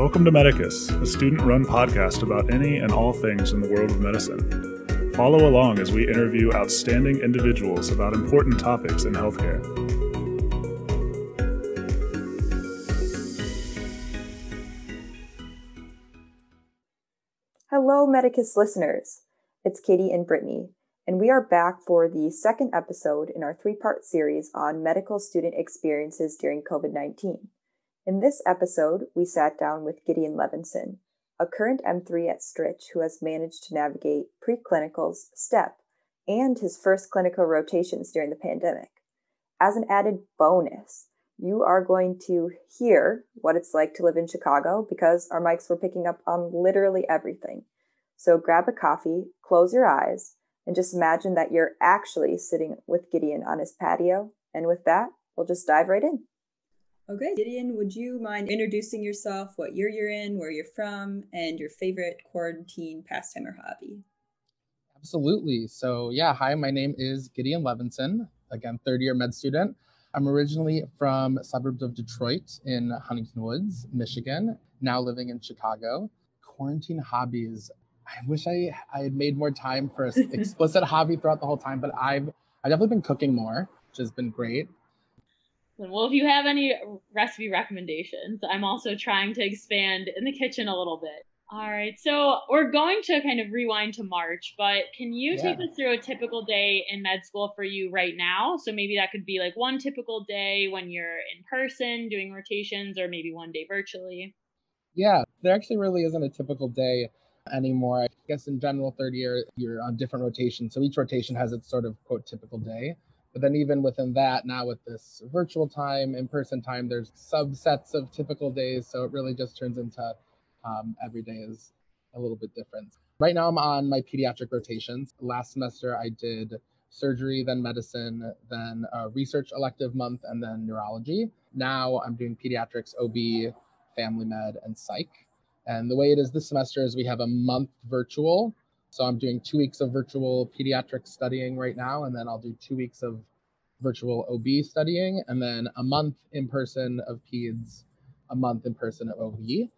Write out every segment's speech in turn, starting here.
Welcome to Medicus, a student run podcast about any and all things in the world of medicine. Follow along as we interview outstanding individuals about important topics in healthcare. Hello, Medicus listeners. It's Katie and Brittany, and we are back for the second episode in our three part series on medical student experiences during COVID 19. In this episode, we sat down with Gideon Levinson, a current M3 at Stritch who has managed to navigate preclinicals, STEP, and his first clinical rotations during the pandemic. As an added bonus, you are going to hear what it's like to live in Chicago because our mics were picking up on literally everything. So grab a coffee, close your eyes, and just imagine that you're actually sitting with Gideon on his patio. And with that, we'll just dive right in. Okay, Gideon, would you mind introducing yourself, what year you're in, where you're from, and your favorite quarantine pastime or hobby? Absolutely. So, yeah, hi, my name is Gideon Levinson, again, third year med student. I'm originally from suburbs of Detroit in Huntington Woods, Michigan, now living in Chicago. Quarantine hobbies. I wish I, I had made more time for an explicit hobby throughout the whole time, but I've I've definitely been cooking more, which has been great. Well, if you have any recipe recommendations, I'm also trying to expand in the kitchen a little bit. All right, so we're going to kind of rewind to March, but can you yeah. take us through a typical day in med school for you right now? So maybe that could be like one typical day when you're in person doing rotations, or maybe one day virtually. Yeah, there actually really isn't a typical day anymore. I guess in general, third year, you're on different rotations. So each rotation has its sort of quote typical day. But then even within that, now with this virtual time, in-person time, there's subsets of typical days. So it really just turns into um, every day is a little bit different. Right now I'm on my pediatric rotations. Last semester I did surgery, then medicine, then a research elective month, and then neurology. Now I'm doing pediatrics, OB, family med, and psych. And the way it is this semester is we have a month virtual so I'm doing two weeks of virtual pediatric studying right now, and then I'll do two weeks of virtual OB studying, and then a month in person of peds, a month in person of OB.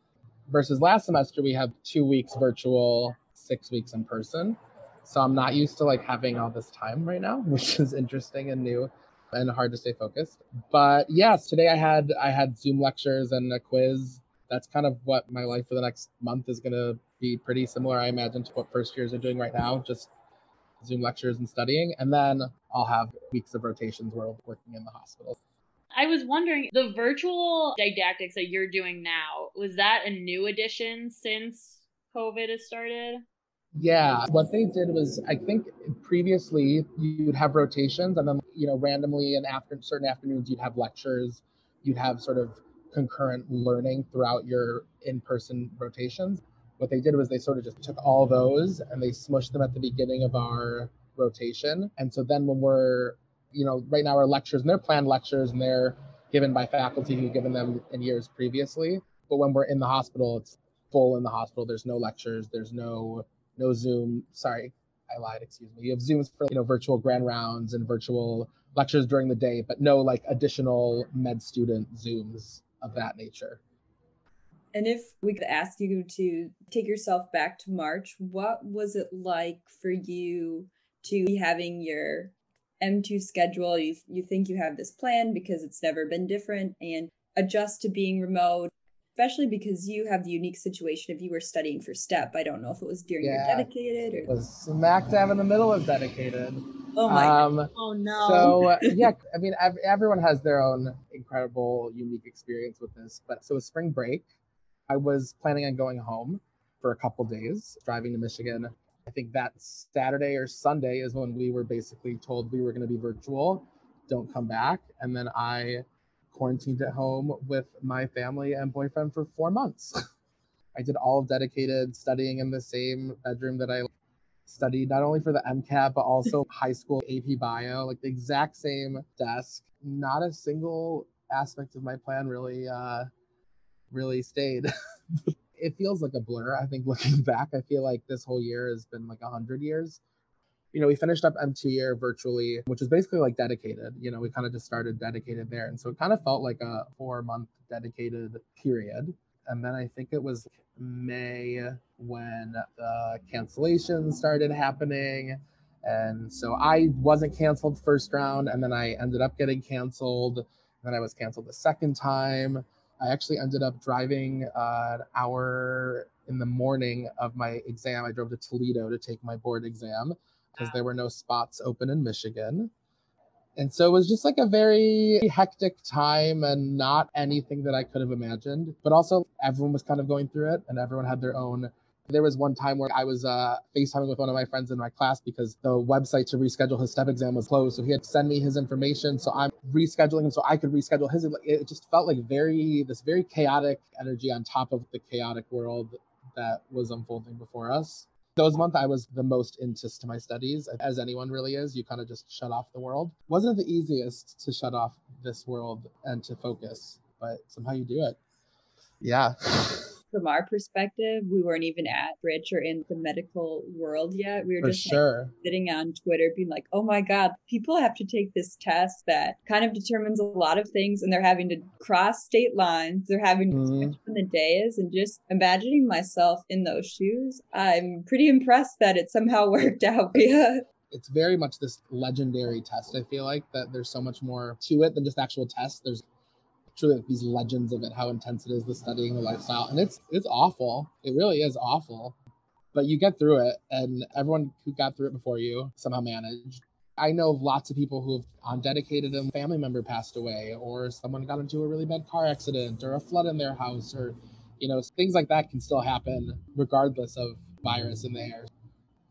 Versus last semester, we have two weeks virtual, six weeks in person. So I'm not used to like having all this time right now, which is interesting and new and hard to stay focused. But yes, today I had I had Zoom lectures and a quiz. That's kind of what my life for the next month is gonna be pretty similar, I imagine, to what first years are doing right now, just Zoom lectures and studying. And then I'll have weeks of rotations where I'm working in the hospital. I was wondering the virtual didactics that you're doing now, was that a new addition since COVID has started? Yeah, what they did was I think previously you'd have rotations and then you know randomly and after certain afternoons you'd have lectures, you'd have sort of concurrent learning throughout your in-person rotations what they did was they sort of just took all those and they smushed them at the beginning of our rotation. And so then when we're, you know, right now our lectures and they're planned lectures and they're given by faculty who've given them in years previously. But when we're in the hospital, it's full in the hospital. There's no lectures. There's no no Zoom. Sorry, I lied. Excuse me. You have Zooms for you know virtual grand rounds and virtual lectures during the day, but no like additional med student Zooms of that nature. And if we could ask you to take yourself back to March, what was it like for you to be having your M2 schedule? You, you think you have this plan because it's never been different and adjust to being remote, especially because you have the unique situation if you were studying for STEP. I don't know if it was during yeah, your dedicated or. It was smack dab in the middle of dedicated. Oh my! Um, oh no! So yeah, I mean, everyone has their own incredible, unique experience with this. But so it was spring break, I was planning on going home for a couple days, driving to Michigan. I think that Saturday or Sunday is when we were basically told we were going to be virtual, don't come back. And then I quarantined at home with my family and boyfriend for four months. I did all of dedicated studying in the same bedroom that I studied not only for the MCAT but also high school AP bio, like the exact same desk. Not a single aspect of my plan really uh, really stayed. it feels like a blur. I think looking back, I feel like this whole year has been like a hundred years. You know, we finished up M2 year virtually, which is basically like dedicated. You know, we kind of just started dedicated there. And so it kind of felt like a four month dedicated period. And then I think it was May when the cancellations started happening. And so I wasn't canceled first round, and then I ended up getting canceled. Then I was canceled the second time. I actually ended up driving uh, an hour in the morning of my exam. I drove to Toledo to take my board exam because there were no spots open in Michigan. And so it was just like a very hectic time and not anything that I could have imagined. But also, everyone was kind of going through it and everyone had their own. There was one time where I was uh, FaceTiming with one of my friends in my class because the website to reschedule his step exam was closed. So he had to send me his information. So I'm rescheduling him so I could reschedule his. It just felt like very, this very chaotic energy on top of the chaotic world that was unfolding before us those months I was the most into to my studies, as anyone really is. You kind of just shut off the world. Wasn't the easiest to shut off this world and to focus, but somehow you do it. Yeah. From our perspective, we weren't even at Stritch or in the medical world yet. We were For just sure. like, sitting on Twitter being like, oh my God, people have to take this test that kind of determines a lot of things and they're having to cross state lines. They're having to Mhm. switch when the day is. And just imagining myself in those shoes, I'm pretty impressed that it somehow worked out. Yeah. It's very much this legendary test. I feel like that there's so much more to it than just actual tests. There's truly like these legends of it, how intense it is, the studying, the lifestyle, and it's it's awful. It really is awful, but you get through it, and everyone who got through it before you somehow managed. I know lots of people who have um, undedicated a family member passed away, or someone got into a really bad car accident, or a flood in their house, or you know things like that can still happen regardless of virus in the air.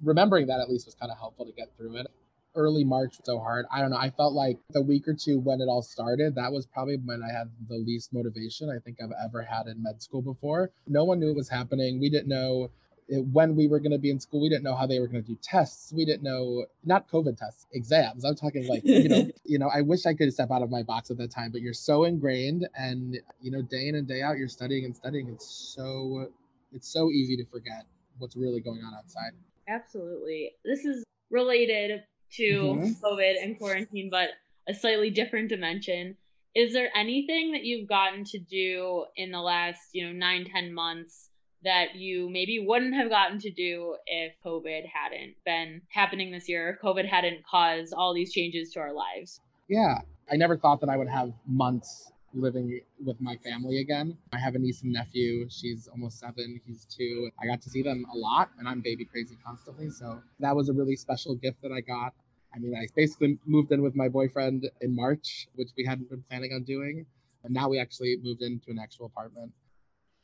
Remembering that at least was kind of helpful to get through it early March so hard. I don't know. I felt like the week or two when it all started, that was probably when I had the least motivation I think I've ever had in med school before. No one knew it was happening. We didn't know it, when we were going to be in school. We didn't know how they were going to do tests. We didn't know not COVID tests, exams. I'm talking like you know, you know. I wish I could step out of my box at that time, but you're so ingrained, and you know, day in and day out, you're studying and studying. It's so it's so easy to forget what's really going on outside. Absolutely. This is related to Mhm. COVID and quarantine, but a slightly different dimension. Is there anything that you've gotten to do in the last, you know, nine, ten months that you maybe wouldn't have gotten to do if COVID hadn't been happening this year, if COVID hadn't caused all these changes to our lives? Yeah, I never thought that I would have months living with my family again. I have a niece and nephew. She's almost seven, he's two. I got to see them a lot, and I'm baby crazy constantly. So that was a really special gift that I got. I mean, I basically moved in with my boyfriend in March, which we hadn't been planning on doing. And now we actually moved into an actual apartment.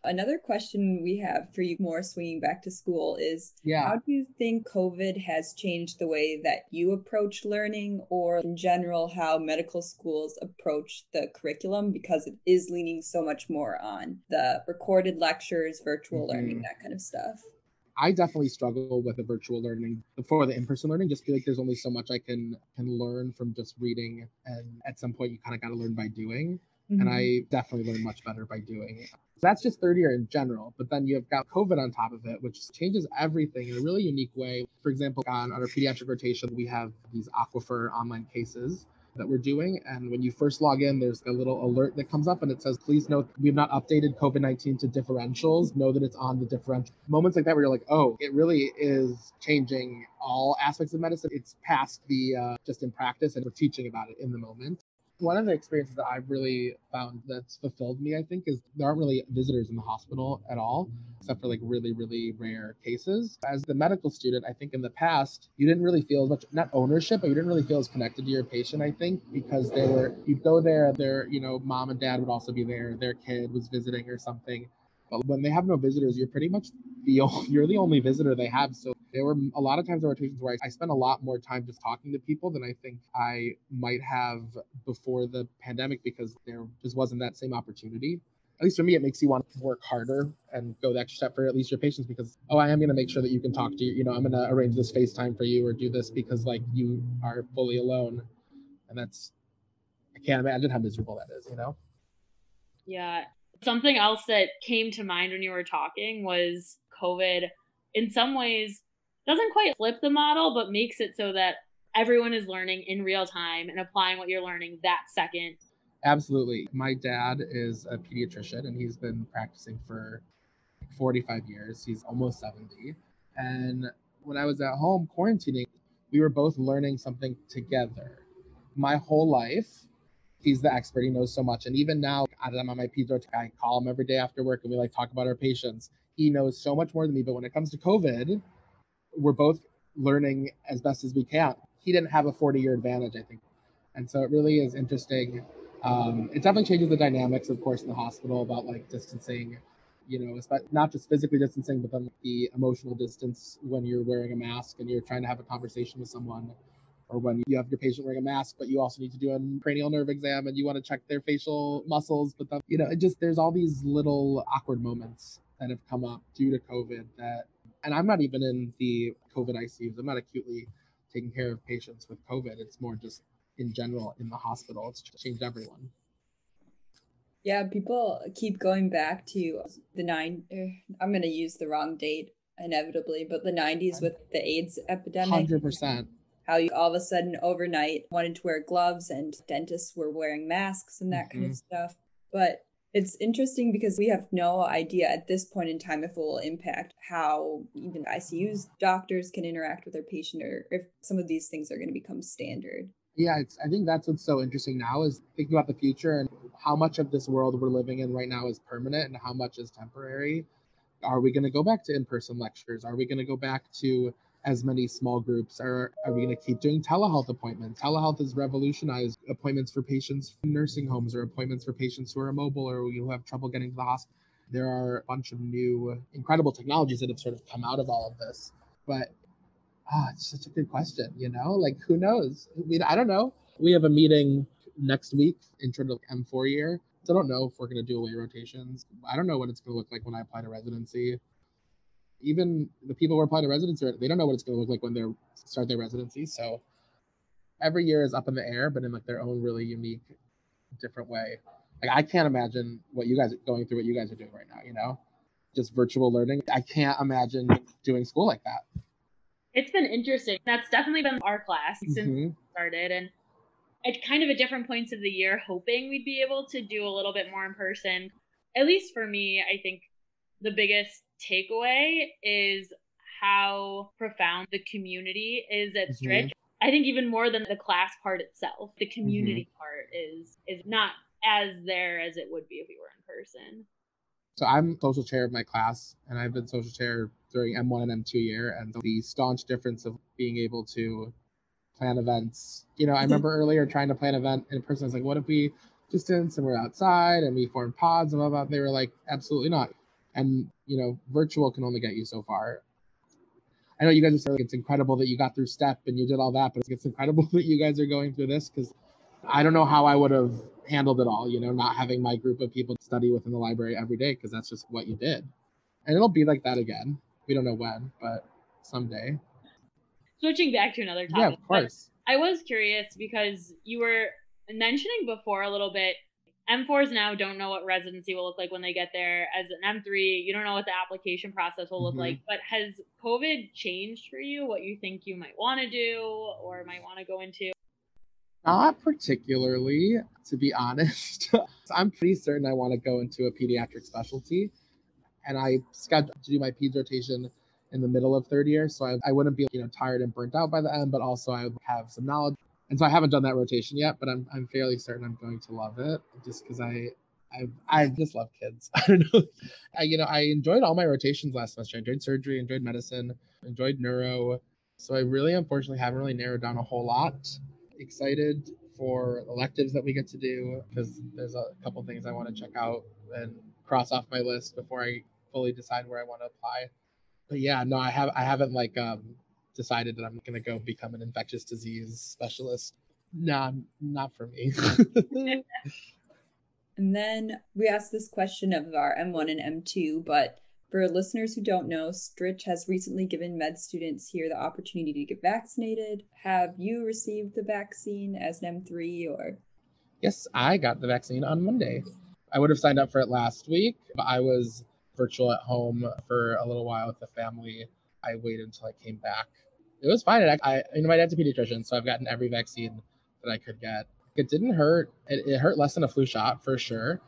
Another question we have for you, more swinging back to school, is Yeah. how do you think COVID has changed the way that you approach learning, or in general, how medical schools approach the curriculum? Because it is leaning so much more on the recorded lectures, virtual learning, Mhm. that kind of stuff. I definitely struggle with the virtual learning before the in-person learning. Just feel like there's only so much I can can learn from just reading, and at some point you kind of got to learn by doing. Mm-hmm. and I definitely learn much better by doing it. That's just third year in general, but then you've got COVID on top of it, which changes everything in a really unique way. For example, on, our pediatric rotation, we have these Aquifer online cases that we're doing. And when you first log in, there's a little alert that comes up and it says, please note we have not updated COVID 19 to differentials. Know that it's on the differential. Moments like that where you're like, oh, it really is changing all aspects of medicine. It's past the uh, just in practice and we're teaching about it in the moment. One of the experiences that I've really found that's fulfilled me, I think, is there aren't really visitors in the hospital at all, except for like really, really rare cases. As the medical student, I think in the past, you didn't really feel as much, not ownership, but you didn't really feel as connected to your patient, I think, because they were, you'd go there, their, you know, mom and dad would also be there, their kid was visiting or something. But when they have no visitors, you're pretty much the only, you're the only visitor they have. So there were a lot of times in rotations where I, I spent a lot more time just talking to people than I think I might have before the pandemic because there just wasn't that same opportunity. At least for me, it makes you want to work harder and go the extra step for at least your patients because, oh, I am going to make sure that you can talk to you. You know, I'm going to arrange this FaceTime for you or do this because like you are fully alone. And that's, I can't imagine how miserable that is, you know? Yeah. Something else that came to mind when you were talking was COVID, in some ways, doesn't quite flip the model, but makes it so that everyone is learning in real time and applying what you're learning that second. Absolutely. My dad is a pediatrician and he's been practicing for 45 years. He's almost 70. And when I was at home quarantining, we were both learning something together. My whole life, he's the expert. He knows so much. And even now, I'm on my pediatric, I call him every day after work and we like talk about our patients. He knows so much more than me. But when it comes to COVID, we're both learning as best as we can. He didn't have a 40 year advantage, I think. And so it really is interesting. Um, it definitely changes the dynamics, of course, in the hospital about like distancing, you know, not just physically distancing, but then the emotional distance when you're wearing a mask and you're trying to have a conversation with someone, or when you have your patient wearing a mask, but you also need to do a cranial nerve exam and you want to check their facial muscles. But you know, it just there's all these little awkward moments that have come up due to COVID that, and I'm not even in the COVID ICUs. I'm not acutely taking care of patients with COVID. It's more just in general in the hospital. It's changed everyone. Yeah, people keep going back to the nine. Er, I'm going to use the wrong date inevitably, but the 90s with the AIDS epidemic. 100%. How you all of a sudden overnight wanted to wear gloves and dentists were wearing masks and that mm-hmm. kind of mm-hmm. stuff. But it's interesting because we have no idea at this point in time if it will impact how even ICUs doctors can interact with their patient or if some of these things are going to become standard. Yeah, it's, I think that's what's so interesting now is thinking about the future and how much of this world we're living in right now is permanent and how much is temporary. Are we going to go back to in person lectures? Are we going to go back to as many small groups? Are, are we going to keep doing telehealth appointments? Telehealth has revolutionized appointments for patients in nursing homes or appointments for patients who are immobile or who have trouble getting to the hospital. There are a bunch of new, incredible technologies that have sort of come out of all of this. But ah, it's such a good question, you know? Like, who knows? I mean, I don't know. We have a meeting next week, in intro to M4 year. So I don't know if we're going to do away rotations. I don't know what it's going to look like when I apply to residency even the people who apply to residency, they don't know what it's going to look like when they start their residency. So every year is up in the air, but in like their own really unique, different way. Like I can't imagine what you guys are going through, what you guys are doing right now. You know, just virtual learning. I can't imagine doing school like that. It's been interesting. That's definitely been our class since mm-hmm. started, and at kind of at different points of the year, hoping we'd be able to do a little bit more in person. At least for me, I think the biggest takeaway is how profound the community is at mm-hmm. Stritch. I think even more than the class part itself, the community mm-hmm. part is is not as there as it would be if we were in person. So I'm social chair of my class, and I've been social chair during M1 and M2 year, and the staunch difference of being able to plan events. You know, I remember earlier trying to plan an event in person. I was like, what if we distance and we're outside and we form pods and blah blah. They were like, absolutely not and you know virtual can only get you so far. I know you guys are saying it's incredible that you got through step and you did all that but it's incredible that you guys are going through this because i don't know how i would have handled it all you know not having my group of people study within the library every day because that's just what you did. And it'll be like that again. We don't know when but someday. Switching back to another topic yeah of course. I was curious because you were mentioning before a little bit M4s now don't know what residency will look like when they get there. As an M3, you don't know what the application process will look mm-hmm. like. But has COVID changed for you what you think you might want to do or might want to go into? Not particularly, to be honest. I'm pretty certain I want to go into a pediatric specialty. And I scheduled to do my peds rotation in the middle of third year. So I, I wouldn't be, you know, tired and burnt out by the end, but also I would have some knowledge and so I haven't done that rotation yet, but I'm I'm fairly certain I'm going to love it just because I I I just love kids. I don't know. I you know I enjoyed all my rotations last semester. I enjoyed surgery, enjoyed medicine, enjoyed neuro. So I really unfortunately haven't really narrowed down a whole lot. Excited for electives that we get to do because there's a couple things I want to check out and cross off my list before I fully decide where I want to apply. But yeah, no, I have I haven't like um decided that I'm going to go become an infectious disease specialist. No, not for me. and then we asked this question of our M1 and M2, but for listeners who don't know, Stritch has recently given med students here the opportunity to get vaccinated. Have you received the vaccine as an M3 or? Yes, I got the vaccine on Monday. I would have signed up for it last week, but I was virtual at home for a little while with the family. I waited until I came back it was fine. I, I, you know, my dad's a pediatrician, so I've gotten every vaccine that I could get. It didn't hurt. It, it hurt less than a flu shot for sure.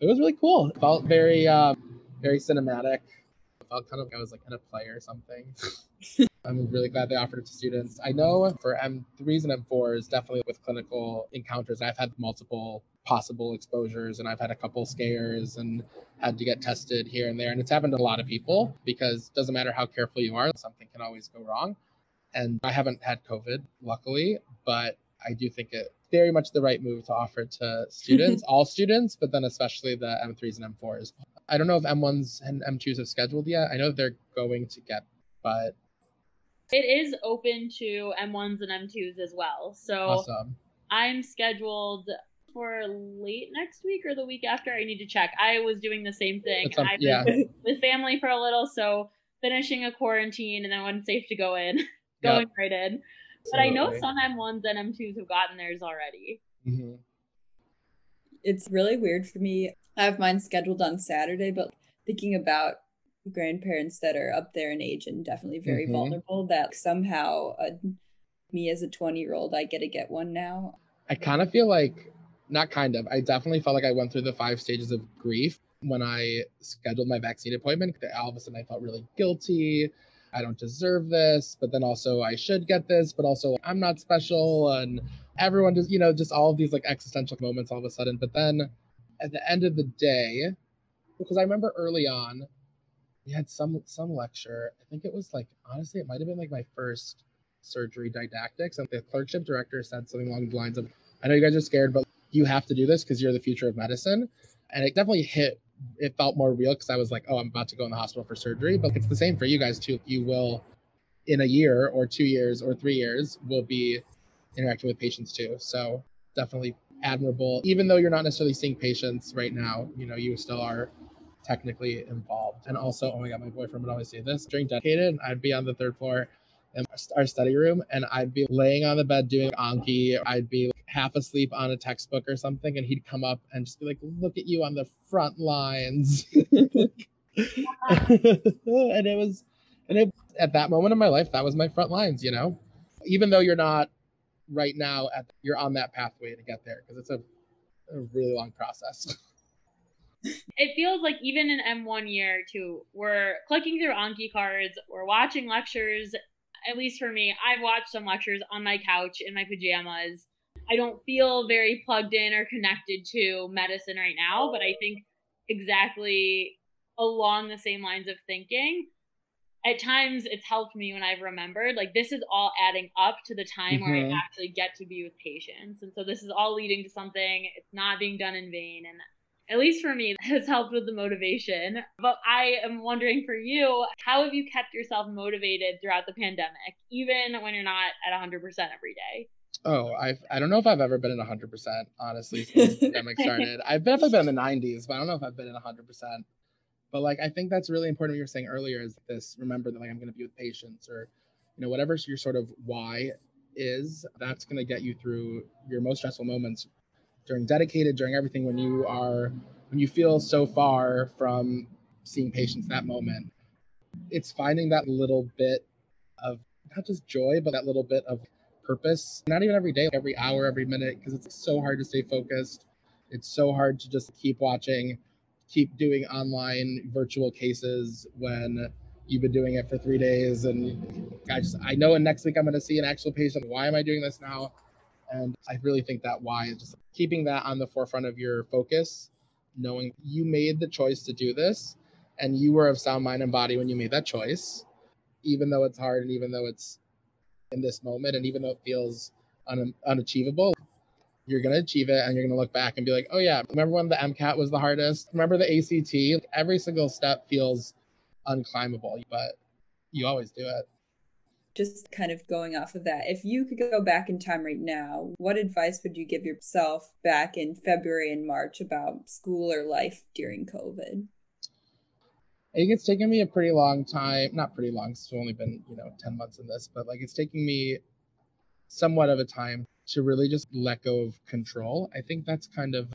It was really cool. It felt very, uh, very cinematic. It felt kind of like I was like in a play or something. I'm really glad they offered it to students. I know for M3s and M4s, definitely with clinical encounters, I've had multiple possible exposures and I've had a couple scares and had to get tested here and there. And it's happened to a lot of people because it doesn't matter how careful you are, something can always go wrong. And I haven't had COVID, luckily, but I do think it very much the right move to offer to students, all students, but then especially the M3s and M4s. I don't know if M1s and M2s have scheduled yet. I know they're going to get, but it is open to M1s and M2s as well. So awesome. I'm scheduled for late next week or the week after. I need to check. I was doing the same thing. Um, I yeah. with family for a little, so finishing a quarantine and then when it's safe to go in, going yep. right in. But I know some M1s and M2s have gotten theirs already. Mm-hmm. It's really weird for me. I have mine scheduled on Saturday, but thinking about grandparents that are up there in age and definitely very mm-hmm. vulnerable, that somehow uh, me as a 20 year old, I get to get one now. I kind of feel like, not kind of, I definitely felt like I went through the five stages of grief when I scheduled my vaccine appointment. All of a sudden, I felt really guilty. I don't deserve this, but then also I should get this, but also I'm not special. And everyone just, you know, just all of these like existential moments all of a sudden. But then at the end of the day, because I remember early on, we had some some lecture. I think it was like honestly, it might have been like my first surgery didactics, and the clerkship director said something along the lines of, "I know you guys are scared, but you have to do this because you're the future of medicine." And it definitely hit it felt more real because I was like, oh, I'm about to go in the hospital for surgery. But it's the same for you guys too. You will, in a year or two years or three years, will be interacting with patients too. So definitely admirable. Even though you're not necessarily seeing patients right now, you know, you still are technically involved. And also, oh my god, my boyfriend would always say this during dedicated, I'd be on the third floor in our study room and I'd be laying on the bed doing Anki. I'd be half asleep on a textbook or something, and he'd come up and just be like, "Look at you on the front lines." and it was, and it, at that moment in my life, that was my front lines. You know, even though you're not right now at, you're on that pathway to get there because it's a, a really long process. it feels like even in M1 year too, we're clicking through Anki cards, we're watching lectures. At least for me, I've watched some lectures on my couch in my pajamas I don't feel very plugged in or connected to medicine right now, but I think exactly along the same lines of thinking. At times, it's helped me when I've remembered, like, this is all adding up to the time mm-hmm. where I mm-hmm. actually get to be with patients. And so, this is all leading to something. It's not being done in vain. And at least for me, has helped with the motivation. But I am wondering for you, how have you kept yourself motivated throughout the pandemic, even when you're not at 100% every day? Oh, I've I don't know if I've ever been in hundred percent, honestly, since the pandemic started. I've definitely been in the nineties, but I don't know if I've been in hundred percent. But like I think that's really important what you were saying earlier is this remember that like I'm gonna be with patients or you know, whatever your sort of why is, that's gonna get you through your most stressful moments during dedicated, during everything when you are when you feel so far from seeing patients that moment. It's finding that little bit of not just joy, but that little bit of purpose. Not even every day, every hour, every minute, because it's so hard to stay focused. It's so hard to just keep watching, keep doing online virtual cases when you've been doing it for three days. And I just, I know, and next week I'm going to see an actual patient. Why am I doing this now? And I really think that why is just keeping that on the forefront of your focus, knowing you made the choice to do this and you were of sound mind and body when you made that choice, even though it's hard and even though it's in this moment. And even though it feels un- unachievable, you're going to achieve it and you're going to look back and be like, oh, yeah, remember when the MCAT was the hardest? Remember the ACT? Every single step feels unclimbable, but you always do it. Just kind of going off of that, if you could go back in time right now, what advice would you give yourself back in February and March about school or life during COVID? I think it's taken me a pretty long time, not pretty long, it's only been, you know, 10 months in this, but like it's taking me somewhat of a time to really just let go of control. I think that's kind of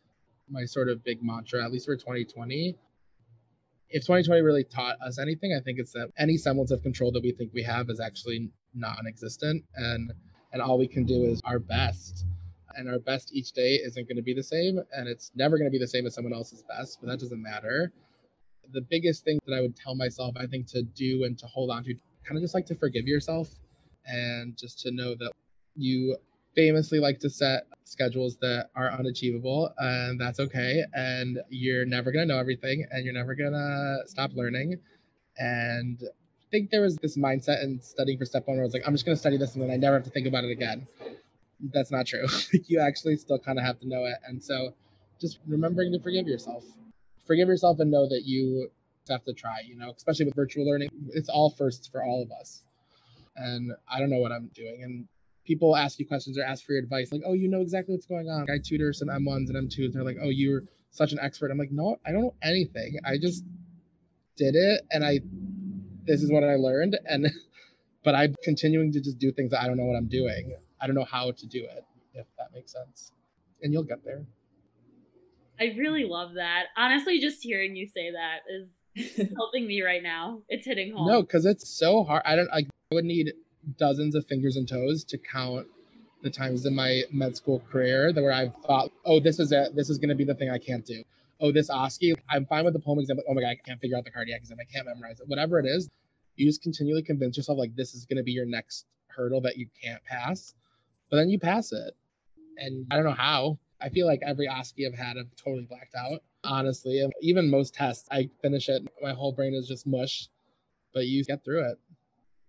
my sort of big mantra, at least for 2020. If 2020 really taught us anything, I think it's that any semblance of control that we think we have is actually non existent. And and all we can do is our best and our best each day isn't going to be the same and it's never going to be the same as someone else's best but that doesn't matter the biggest thing that i would tell myself i think to do and to hold on to kind of just like to forgive yourself and just to know that you famously like to set schedules that are unachievable and that's okay and you're never going to know everything and you're never going to stop learning and I think there was this mindset in studying for step one where I was like, I'm just going to study this and then I never have to think about it again that's not true. you actually still kind of have to know it. And so just remembering to forgive yourself. Forgive yourself and know that you have to try, you know, especially with virtual learning. It's all firsts for all of us. And I don't know what I'm doing. And people ask you questions or ask for your advice, like, oh, you know exactly what's going on. I tutor some M1s and M2s. And They're like, oh, you're such an expert. I'm like, no, I don't know anything. I just did it and I this is what I learned. And but I'm continuing to just do things that I don't know what I'm doing. I don't know how to do it, if that makes sense. And you'll get there. I really love that. Honestly, just hearing you say that is helping me right now. It's hitting home. No, because it's so hard. I don't. I would need dozens of fingers and toes to count the times in my med school career that where I've thought, oh, this is it. This is going to be the thing I can't do. Oh, this OSCE, I'm fine with the pulm exam, but oh my god, I can't figure out the cardiac exam. I can't memorize it. Whatever it is, you just continually convince yourself like this is going to be your next hurdle that you can't pass but then you pass it. And I don't know how. I feel like every OSCE I've had, I've totally blacked out. Honestly, And even most tests, I finish it, my whole brain is just mush, but you get through it.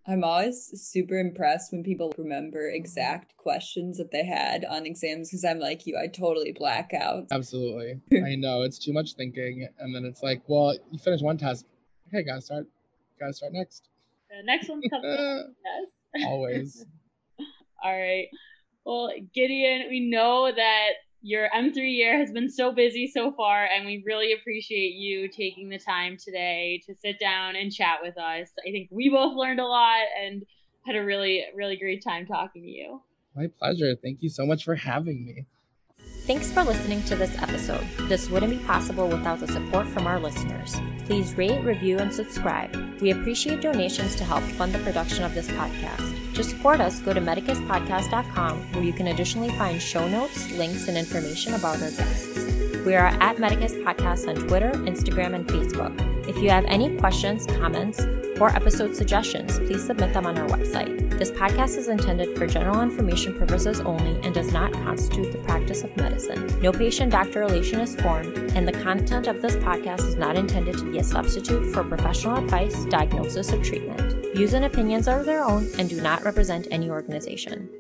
I'm always super impressed when people remember exact questions that they had on exams because I'm like you, I totally black out. Absolutely. I know it's too much thinking. And then it's like, well, you finish one test. Okay, gotta start, gotta start next. The next one's coming. yes. Always. All right. Well, Gideon, we know that your M3 year has been so busy so far, and we really appreciate you taking the time today to sit down and chat with us. I think we both learned a lot and had a really, really great time talking to you. My pleasure. Thank you so much for having me. Thanks for listening to this episode. This wouldn't be possible without the support from our listeners. Please rate, review, and subscribe. We appreciate donations to help fund the production of this podcast. To support us, go to medicuspodcast.com where you can additionally find show notes, links, and information about our guests. We are at Medicus Podcast on Twitter, Instagram, and Facebook. If you have any questions, comments, or episode suggestions, please submit them on our website. This podcast is intended for general information purposes only and does not constitute the practice of medicine. No patient doctor relation is formed, and the content of this podcast is not intended to be a substitute for professional advice, diagnosis, or treatment. Views and opinions are their own and do not represent any organization.